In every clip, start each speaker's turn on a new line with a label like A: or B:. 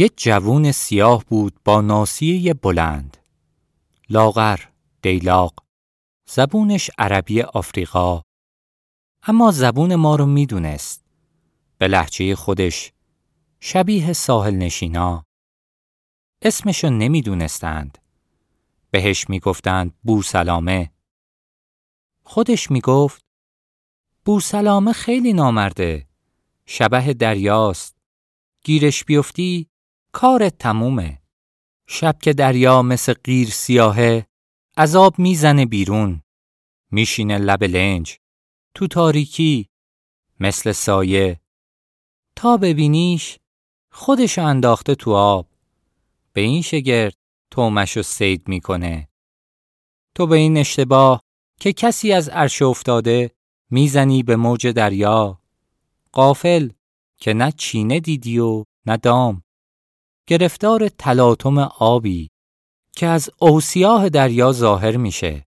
A: یه جوون سیاه بود با ناسیه بلند. لاغر، دیلاق. زبونش عربی آفریقا. اما زبون ما رو می‌دونست. به لحجه خودش شبیه ساحل نشینا. اسمشو نمی‌دونستند. بهش می‌گفتند بو سلامه. خودش می‌گفت بو سلامه خیلی نامرده. شبه دریاست. گیرش بیفتی کارت تمومه. شب که دریا مثل غیر سیاهه عذاب می‌زنه بیرون. میشینه لب لنج. تو تاریکی مثل سایه. تا ببینیش خودش انداخته تو آب. به این شگرد تومشو سید می‌کنه. تو به این اشتباه که کسی از عرش افتاده می‌زنی به موج دریا. قافل که نه چینه دیدی و نه دام. گرفتار تلاطم آبی که از اوسیاه دریا ظاهر میشه.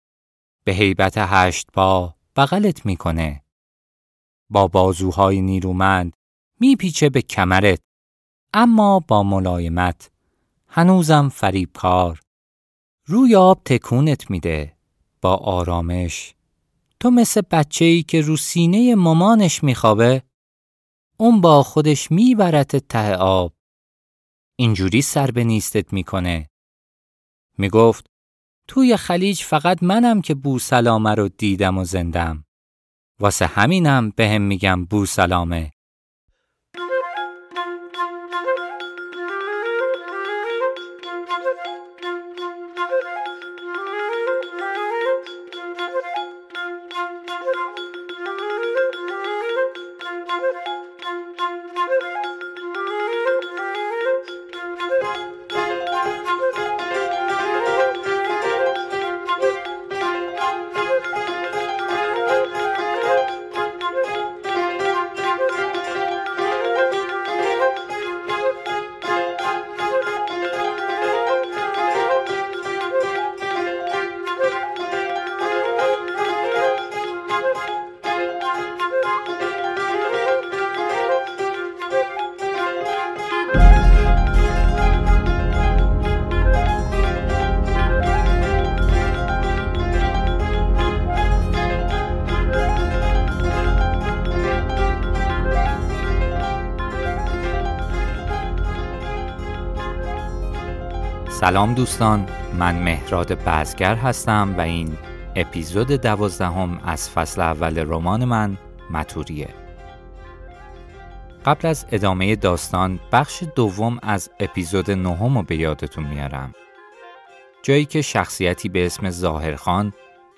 A: به هیبت هشت پا بغلت می‌کنه. با بازوهای نیرومند میپیچه به کمرت. اما با ملایمت هنوزم فریبکار. روی آب تکونت میده. با آرامش. تو مثل بچه ای که رو سینه مامانش میخوابه. اون با خودش میبرت ته آب. اینجوری سر به نیستت می‌کنه. می‌گفت توی خلیج فقط منم که بو سلامه رو دیدم و زندم. واسه همینم بهم میگم بو سلام دوستان من مهراد بزگر هستم و این اپیزود دوازدهم از فصل اول رمان من متوریه. قبل از ادامه داستان بخش دوم از اپیزود نهم رو به یادتون میارم. جایی که شخصیتی به اسم ظاهرخان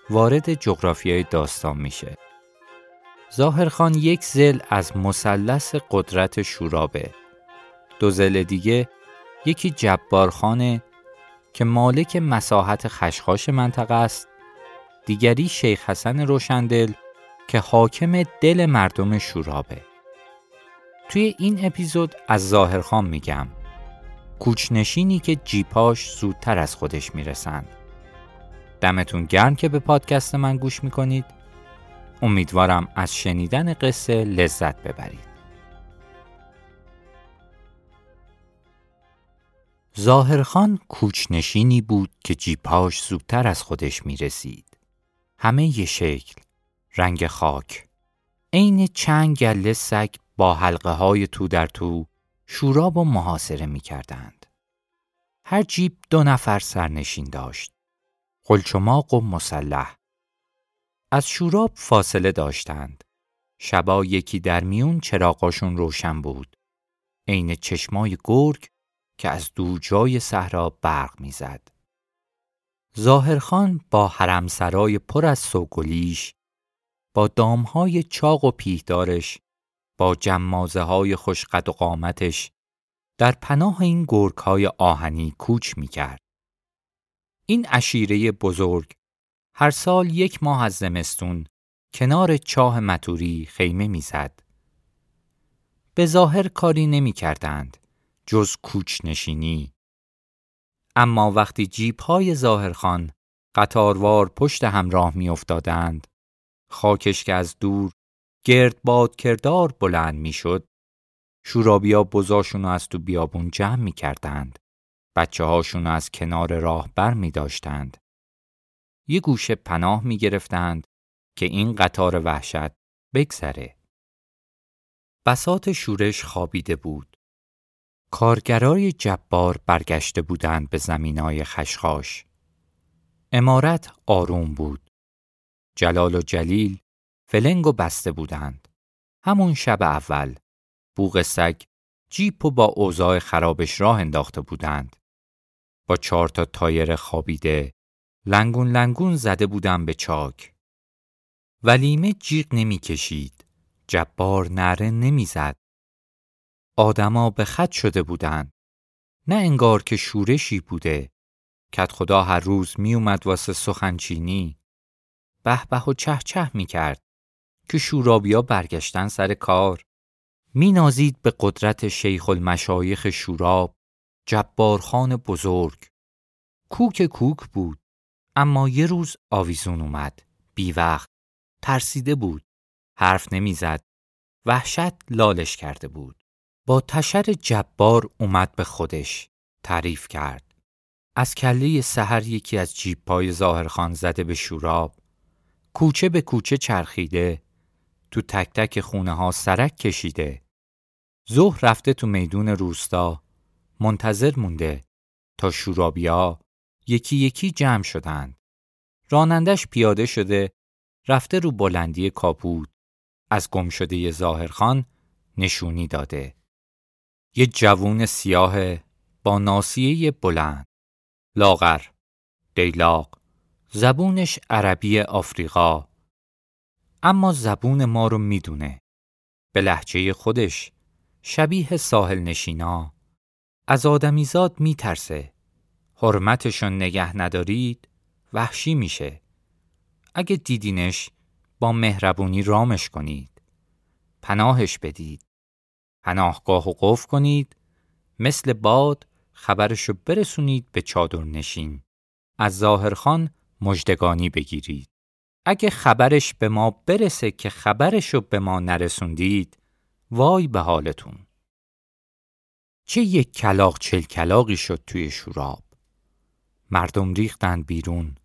A: وارد جغرافیای داستان میشه. ظاهرخان یک زل از مثلث قدرت شورابه. دو زل دیگه یکی جبارخانه که مالک مساحت خشخاش منطقه است. دیگری شیخ حسن روشندل که حاکم دل مردم شورابه. توی این اپیزود از ظاهرخان میگم. کوچنشینی که جیپاش زودتر از خودش می‌رسند دمتون گرم که به پادکست من گوش می‌کنید. امیدوارم از شنیدن قصه لذت ببرید. ظاهرخان کوچنشینی بود که جیپاش زودتر از خودش می رسید. همه ی شکل، رنگ خاک، عین چند گله سگ با حلقه های تو در تو شوراب و محاصره می کردند. هر جیب دو نفر سرنشین داشت. قلچماق و مسلح. از شوراب فاصله داشتند. شبا یکی در میون چراغاشون روشن بود. عین چشمای گرگ که از دو جای صحرا برق می‌زد. ظاهرخان با حرمسرای پر از سوگلیش با دامهای چاق و پیهدارش با جمازه های خوشقد و قامتش در پناه این گرگ های آهنی کوچ می کرد. این اشیره بزرگ هر سال یک ماه از زمستون کنار چاه متوری خیمه می‌زد. به ظاهر کاری نمی کردند. جز کوچ نشینی. اما وقتی جیب های ظاهرخان قطاروار پشت همراه می افتادند، خاکش که از دور گرد باد کردار بلند می شد، شورابیا بزاشون از تو بیابون جمع می کردند. بچه هاشون از کنار راه بر می داشتند. یه گوشه پناه می گرفتند که این قطار وحشت بگذره. بسات شورش خوابیده بود. کارگرای جبار برگشته بودند به زمینای خشخاش. امارت آروم بود. جلال و جلیل فلنگ و بسته بودند. همون شب اول بوغ سگ جیپ و با اوضاع خرابش راه انداخته بودند. با چهار تا تایر خوابیده لنگون لنگون زده بودن به چاک. ولیمه جیغ نمی کشید. جبار نره نمی زد. آدما به خط شده بودند. نه انگار که شورشی بوده. کت خدا هر روز می اومد واسه سخنچینی. به به و چه چه می کرد که شورابیا برگشتن سر کار. می نازید به قدرت شیخ المشایخ شوراب جبارخان بزرگ. کوک کوک بود. اما یه روز آویزون اومد. بی وقت. ترسیده بود. حرف نمی‌زد. وحشت لالش کرده بود. با تشر جبار اومد به خودش. تعریف کرد. از کله سحر یکی از جیب پای ظاهرخان زده به شوراب. کوچه به کوچه چرخیده. تو تک تک خونه ها سرک کشیده. ظهر رفته تو میدون روستا. منتظر مونده تا شورابیا یکی یکی جمع شدند. رانندش پیاده شده رفته رو بلندی کاپوت از گم شده ظاهرخان نشونی داده. یه جوون سیاه با ناسیه بلند. لاغر دیلاق زبونش عربی آفریقا. اما زبون ما رو می‌دونه. به لحجه خودش شبیه ساحل نشینا. از آدمیزاد میترسه. حرمتشون نگه ندارید وحشی میشه. اگه دیدینش با مهربونی رامش کنید. پناهش بدید. پناهگاه و قف کنید مثل باد خبرشو برسونید به چادر نشین. از ظاهرخان مجدگانی بگیرید. اگه خبرش به ما برسه که خبرشو به ما نرسوندید وای به حالتون. چه یک کلاق چل کلاقی شد توی شوراب. مردم ریختند بیرون.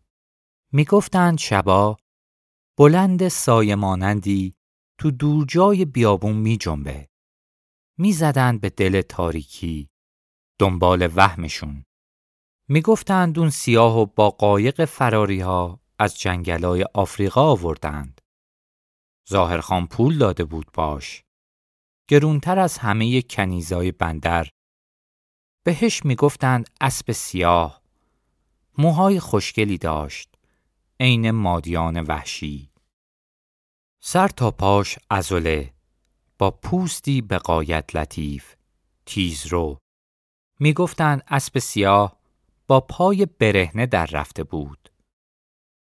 A: می‌گفتند شبا بلند سایمانندی تو دور جای بیابون می جنبه. می زدند به دل تاریکی دنبال وهمشون. می گفتند اون سیاه و با قایق فراری ها از جنگلای آفریقا آوردند. ظاهرخان پول داده بود باش. گرونتر از همه کنیزای بندر. بهش می گفتند اسب سیاه. موهای خوشگلی داشت. عین مادیان وحشی. سر تا پاش ازوله پوستی به قایت لطیف. تیز رو. می‌گفتند اسب سیاه با پای برهنه در رفته بود.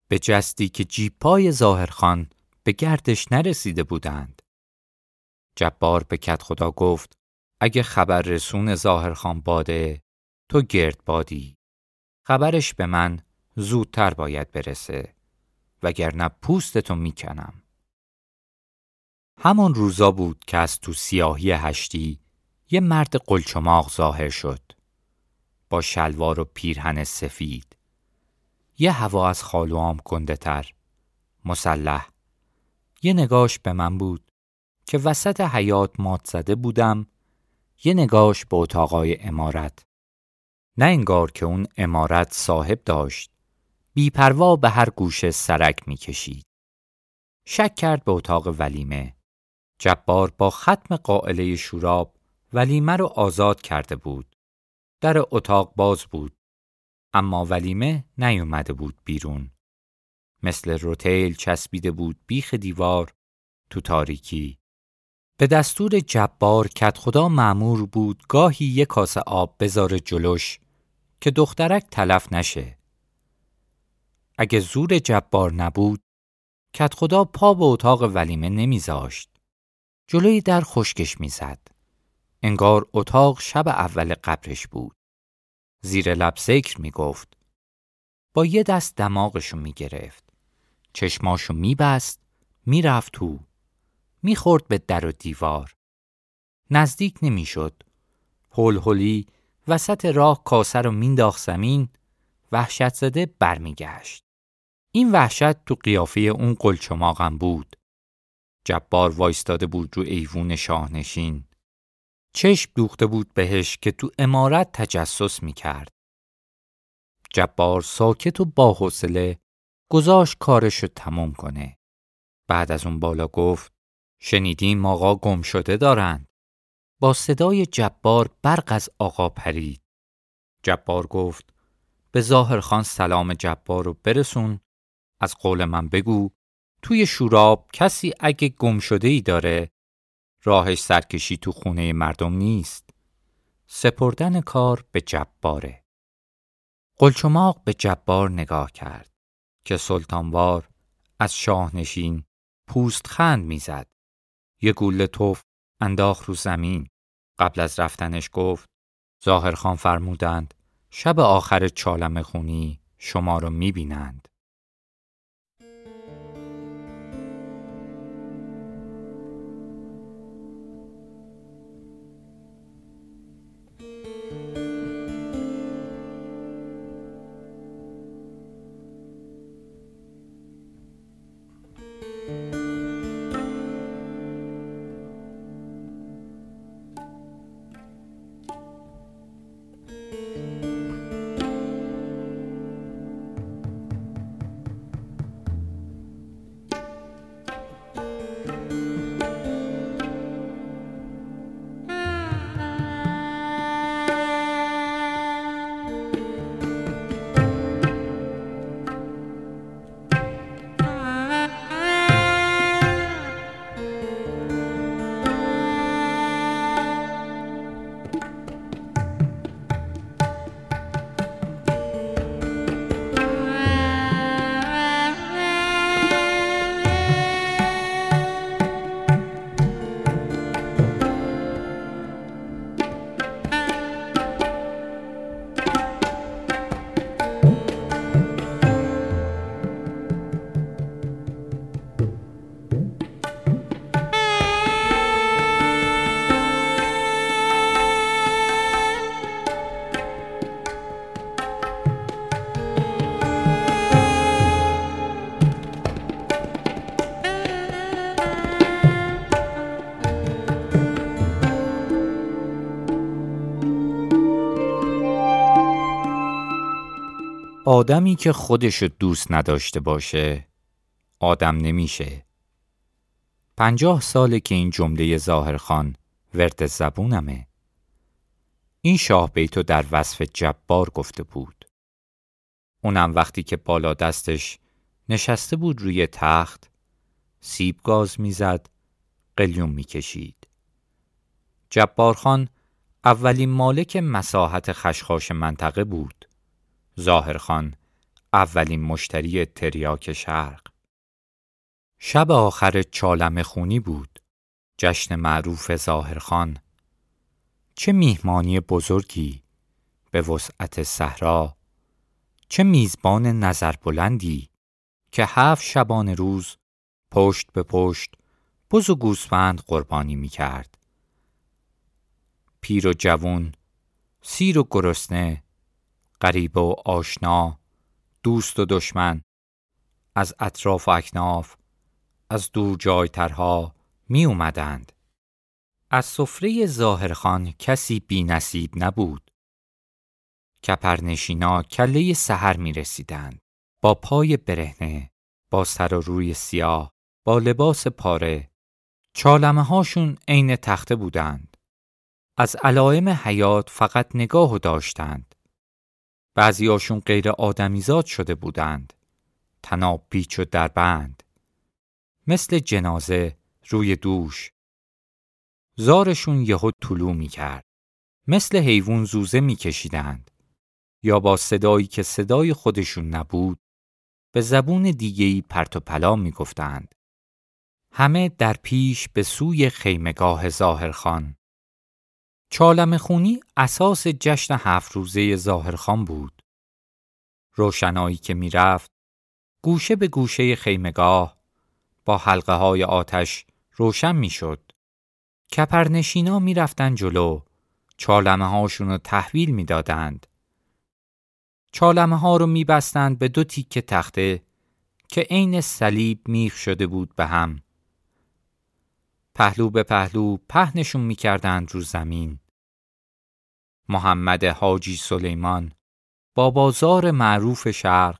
A: به جستی که جیپای ظاهرخان به گردش نرسیده بودند. جبار به کت خدا گفت اگه خبر رسون ظاهرخان باده تو گرد بادی. خبرش به من زودتر باید برسه وگرنه پوستتو می‌کنم. همان روزا بود که از تو سیاهی هشتی یه مرد قلچماغ ظاهر شد. با شلوار و پیرهن سفید. یه هوا از خالوام گنده تر. مسلح. یه نگاش به من بود که وسط حیات مات زده بودم. یه نگاش به اتاقای امارت. نه انگار که اون امارت صاحب داشت. بیپروا به هر گوشه سرک می‌کشید. شک کرد به اتاق ولیمه. جبار با ختم قائله شوراب ولیمه رو آزاد کرده بود. در اتاق باز بود. اما ولیمه نیومده بود بیرون. مثل روتیل چسبیده بود بیخ دیوار تو تاریکی. به دستور جبار کت خدا معمور بود گاهی یک کاسه آب بذاره جلوش که دخترک تلف نشه. اگه زور جبار نبود کت خدا پا به اتاق ولیمه نمیذاشت. جلوی در خشکش می‌زد. انگار اتاق شب اول قبرش بود. زیر لب ذکر می‌گفت. با یه دست دماغشو می‌گرفت. چشماشو میبست. می‌رفت تو. می‌خورد به در و دیوار. نزدیک نمی‌شد. هول هولی وسط راه کاسه رو مینداخت زمین وحشت زده برمیگشت. این وحشت تو قیافه اون قلچماقم بود. جبار وایستاده بود رو ایوون شاهنشین. چشم دوخته بود بهش که تو امارت تجسس می‌کرد. جبار ساکت و با حوصله گذاشت کارش رو تموم کنه. بعد از اون بالا گفت شنیدیم آقا گم شده دارند. با صدای جبار برق از آقا پرید. جبار گفت به ظاهر خان سلام جبار رو برسون از قول من بگو توی شوراب کسی اگه گم شده ای داره راهش سرکشی تو خونه مردم نیست. سپردن کار به جباره. قلچماق به جبار نگاه کرد که سلطانوار از شاهنشین پوست خند می‌زد. یه گوله توف انداخت رو زمین. قبل از رفتنش گفت ظاهرخان فرمودند شب آخر چالم خونی شما رو می‌بینند. آدمی که خودشو دوست نداشته باشه آدم نمیشه. پنجاه ساله که این جمله ظاهرخان ورد زبونمه. این شاه بیتو در وصف جبار گفته بود. اونم وقتی که بالا دستش نشسته بود روی تخت سیب گاز می‌زد قلیون می‌کشید. جبار خان اولین مالک مساحت خشخاش منطقه بود. ظاهرخان اولین مشتری تریاک شرق. شب آخر چالم خونی بود. جشن معروف ظاهرخان چه میهمانی بزرگی به وسعت صحرا. چه میزبان نظر بلندی که هفت شبان روز پشت به پشت بز و گوسفند قربانی می کرد. پیر و جوون، سیر و گرسنه، غریب و آشنا دوست و دشمن از اطراف و اکناف از دور جایترها می اومدند. از سفره ظاهرخان کسی بی نصیب نبود. کپرنشینا کله سحر می رسیدند. با پای برهنه، با سر و روی سیاه، با لباس پاره، چالمه هاشون عین تخته بودند. از علائم حیات فقط نگاه داشتند. بعضیاشون غیر آدمیزاد شده بودند. تناب پیچ و دربند. مثل جنازه روی دوش. زارشون یهو طلو می کرد. مثل حیوان زوزه می کشیدند. یا با صدایی که صدای خودشون نبود به زبون دیگهی پرت و پلا می گفتند. همه در پیش به سوی خیمگاه ظاهرخان. چالم خونی اساس جشن هفت روزه ظاهرخان بود. روشنایی که می‌رفت گوشه به گوشه خیمگاه با حلقه های آتش روشن می‌شد. کپرنشینا می رفتن جلو چالمه هاشون رو تحویل می دادند. چالمه ها رو می بستند به دو تیکه تخته که عین صلیب میخ شده بود به هم. پهلو به پهلو پهنشون می کردند رو زمین. محمد حاجی سلیمان با بازار معروف شرق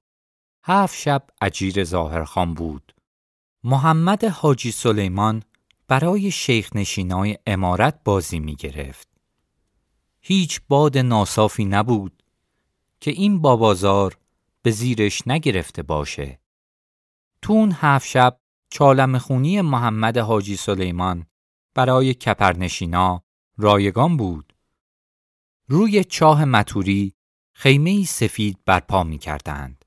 A: هفت شب اجیر ظاهرخان بود. محمد حاجی سلیمان برای شیخ نشینای امارت بازی می گرفت. هیچ باد ناصافی نبود که این بابازار به زیرش نگرفته باشه. تو اون هفت شب چالم خونی محمد حاجی سلیمان برای کپرنشینا رایگان بود. روی چاه متوری خیمه سفید برپا می کردند.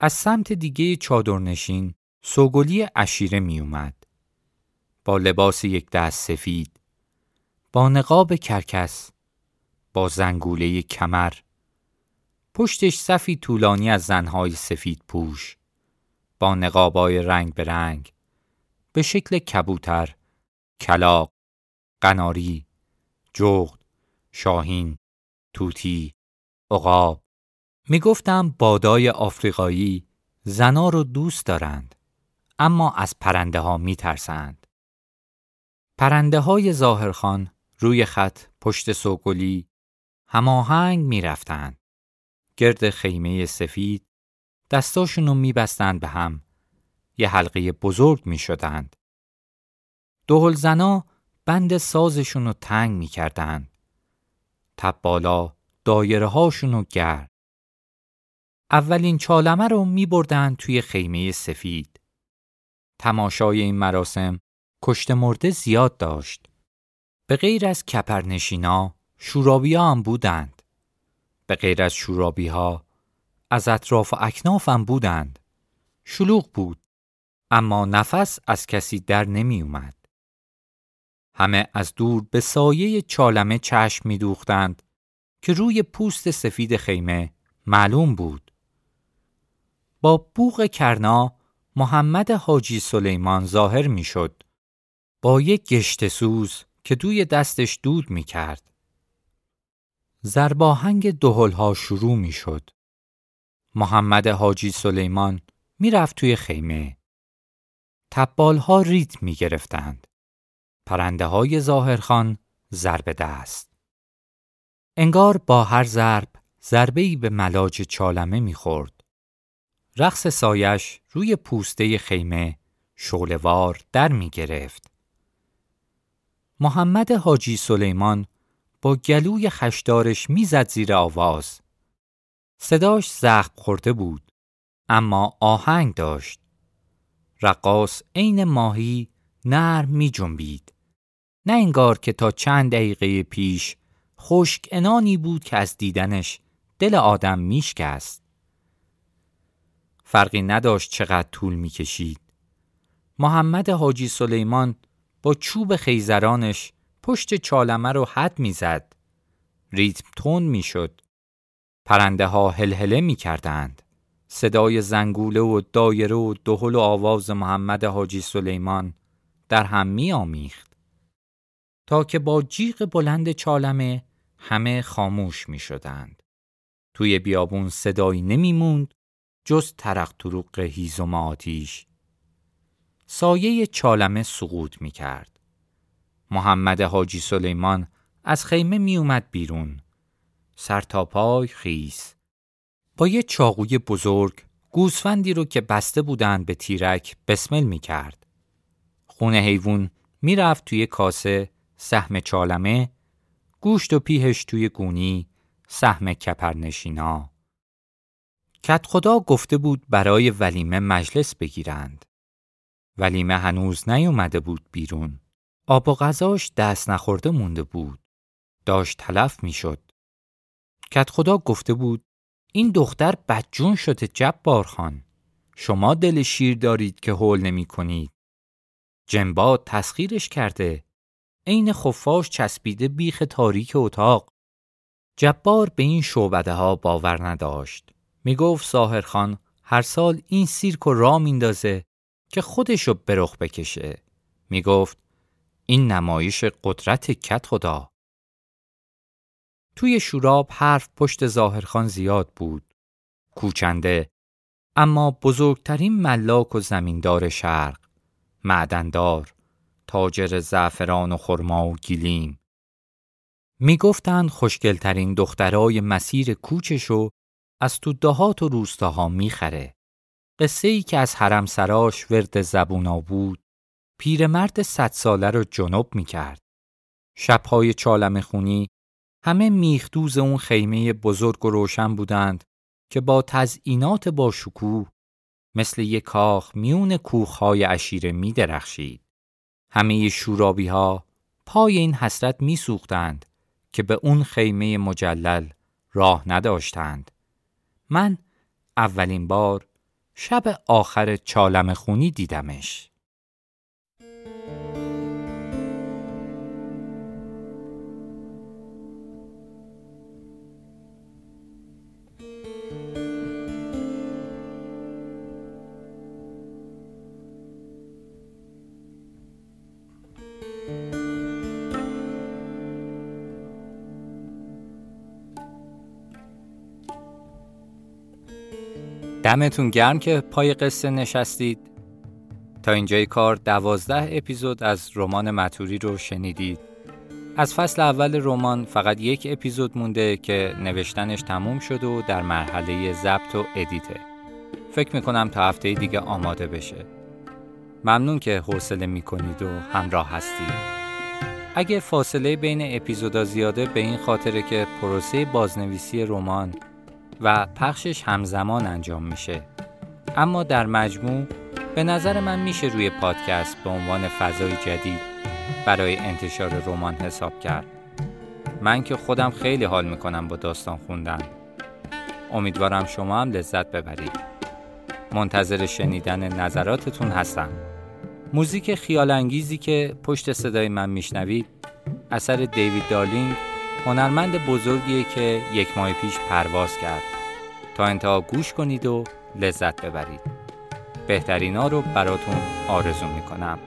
A: از سمت دیگه چادرنشین سوگلی اشیره می اومد. با لباس یک دست سفید با نقاب کرکس با زنگوله کمر پشتش صفی طولانی از زنهای سفید پوش با نقابای رنگ به رنگ به شکل کبوتر کلاق قناری جغد شاهین توتی عقاب می‌گفتم بادای آفریقایی زنا رو دوست دارند اما از پرنده ها می ترسند. پرنده های ظاهرخان روی خط پشت سوگلی هماهنگ می رفتند. گرد خیمه سفید دستاشونو می بستند به هم. یه حلقه بزرگ می شدند. دوهل زنا بند سازشونو تنگ می کردند. تب بالا دایره هاشونو گرد. اولین چالمه رو می بردن توی خیمه سفید. تماشای این مراسم کشت مرده زیاد داشت. به غیر از کپرنشینا شورابی هم بودند. به غیر از شورابی ها از اطراف و اکناف هم بودند. شلوغ بود. اما نفس از کسی در نمی اومد. همه از دور به سایه چالمه چشم می دوختند که روی پوست سفید خیمه معلوم بود. با بوغ کرنا محمد حاجی سلیمان ظاهر می شد. با یک گشت سوز که دوی دستش دود می کرد. زرباهنگ ها شروع می شد. محمد حاجی سلیمان می رفت توی خیمه. تبال ها ریت می گرفتند. پرنده های ظاهرخان ضرب دست. انگار با هر ضرب ضربه‌ای به ملاج چالمه می‌خورد. رقص سایش روی پوسته خیمه شولوار در می گرفت. محمد حاجی سلیمان با گلوی خشدارش می‌زد زیر آواز. صداش زخم خورده بود اما آهنگ داشت. رقاص عین ماهی نرم می جنبید. نه انگار که تا چند دقیقه پیش خشک انانی بود که از دیدنش دل آدم میشکست. فرقی نداشت چقدر طول می‌کشید. محمد حاجی سلیمان با چوب خیزرانش پشت چالمه رو حد می‌زد. ریتم تون می‌شد. پرنده ها هلهله می کردند. صدای زنگوله و دایره و دهل و آواز محمد حاجی سلیمان در هم می آمیخت. تا که با جیغ بلند چالمه همه خاموش می شدند. توی بیابون صدایی نمی موند جز ترق طرق هیزم آتیش. سایه چالمه سقوط می کرد. محمد حاجی سلیمان از خیمه می اومد بیرون. سر تا پای خیس. با یه چاقوی بزرگ گوسفندی رو که بسته بودند به تیرک بسمل می کرد. خون حیوان می رفت توی کاسه سهم چالمه گوشت و پیهش توی گونی سهم کپرنشینا. کت خدا گفته بود برای ولیمه مجلس بگیرند. ولیمه هنوز نیومده بود بیرون. آب و غذاش دست نخورده مونده بود. داشت تلف می‌شد. کت خدا گفته بود این دختر بدجون شده جبار خان شما دل شیر دارید که حول نمی کنید. جنباد تسخیرش کرده عین خفاش چسبیده بیخ تاریک اتاق. جبار به این شعبده ها باور نداشت. می گفت ساهرخان هر سال این سیرک را میندازه که خودشو به رخ بکشه. می گفت این نمایش قدرت کت خدا توی شوراب حرف پشت ظاهرخان زیاد بود کوچنده اما بزرگترین ملاک و زمیندار شرق معدندار تاجر زعفران و خرما و گیلیم می‌گفتند خوشگلترین دخترای مسیر کوچشو از تو دهات و روستاها می‌خره. قصه ای که از حرم سراش ورد زبونا بود پیرمرد صد ساله رو جنوب می‌کرد. شبهای چالم خونی همه میخدوز اون خیمه بزرگ و روشن بودند که با تزئینات با شکوه مثل یک کاخ میون کوخهای عشیره می درخشید. همه شورابی ها پای این حسرت می سوختند که به اون خیمه مجلل راه نداشتند. من اولین بار شب آخر چالم خونی دیدمش. دمتون گرم که پای قصه نشستید. تا اینجای کار دوازده اپیزود از رمان متوری رو شنیدید. از فصل اول رمان فقط یک اپیزود مونده که نوشتنش تموم شد و در مرحله ضبط و ادیته فکر می‌کنم تا هفته دیگه آماده بشه. ممنون که حوصله می‌کنید و همراه هستید. اگه فاصله بین اپیزودا زیاده به این خاطره که پروسه بازنویسی رمان و پخشش همزمان انجام میشه. اما در مجموع به نظر من میشه روی پادکست به عنوان فضای جدید برای انتشار رمان حساب کرد. من که خودم خیلی حال می‌کنم با داستان خوندن. امیدوارم شما هم لذت ببرید. منتظر شنیدن نظراتتون هستم. موزیک خیال انگیزی که پشت صدای من میشنوید اثر دیوید دارلینگ هنرمند بزرگیه که یک ماه پیش پرواز کرد. تا انتها گوش کنید و لذت ببرید. بهترینا رو براتون آرزو می‌کنم.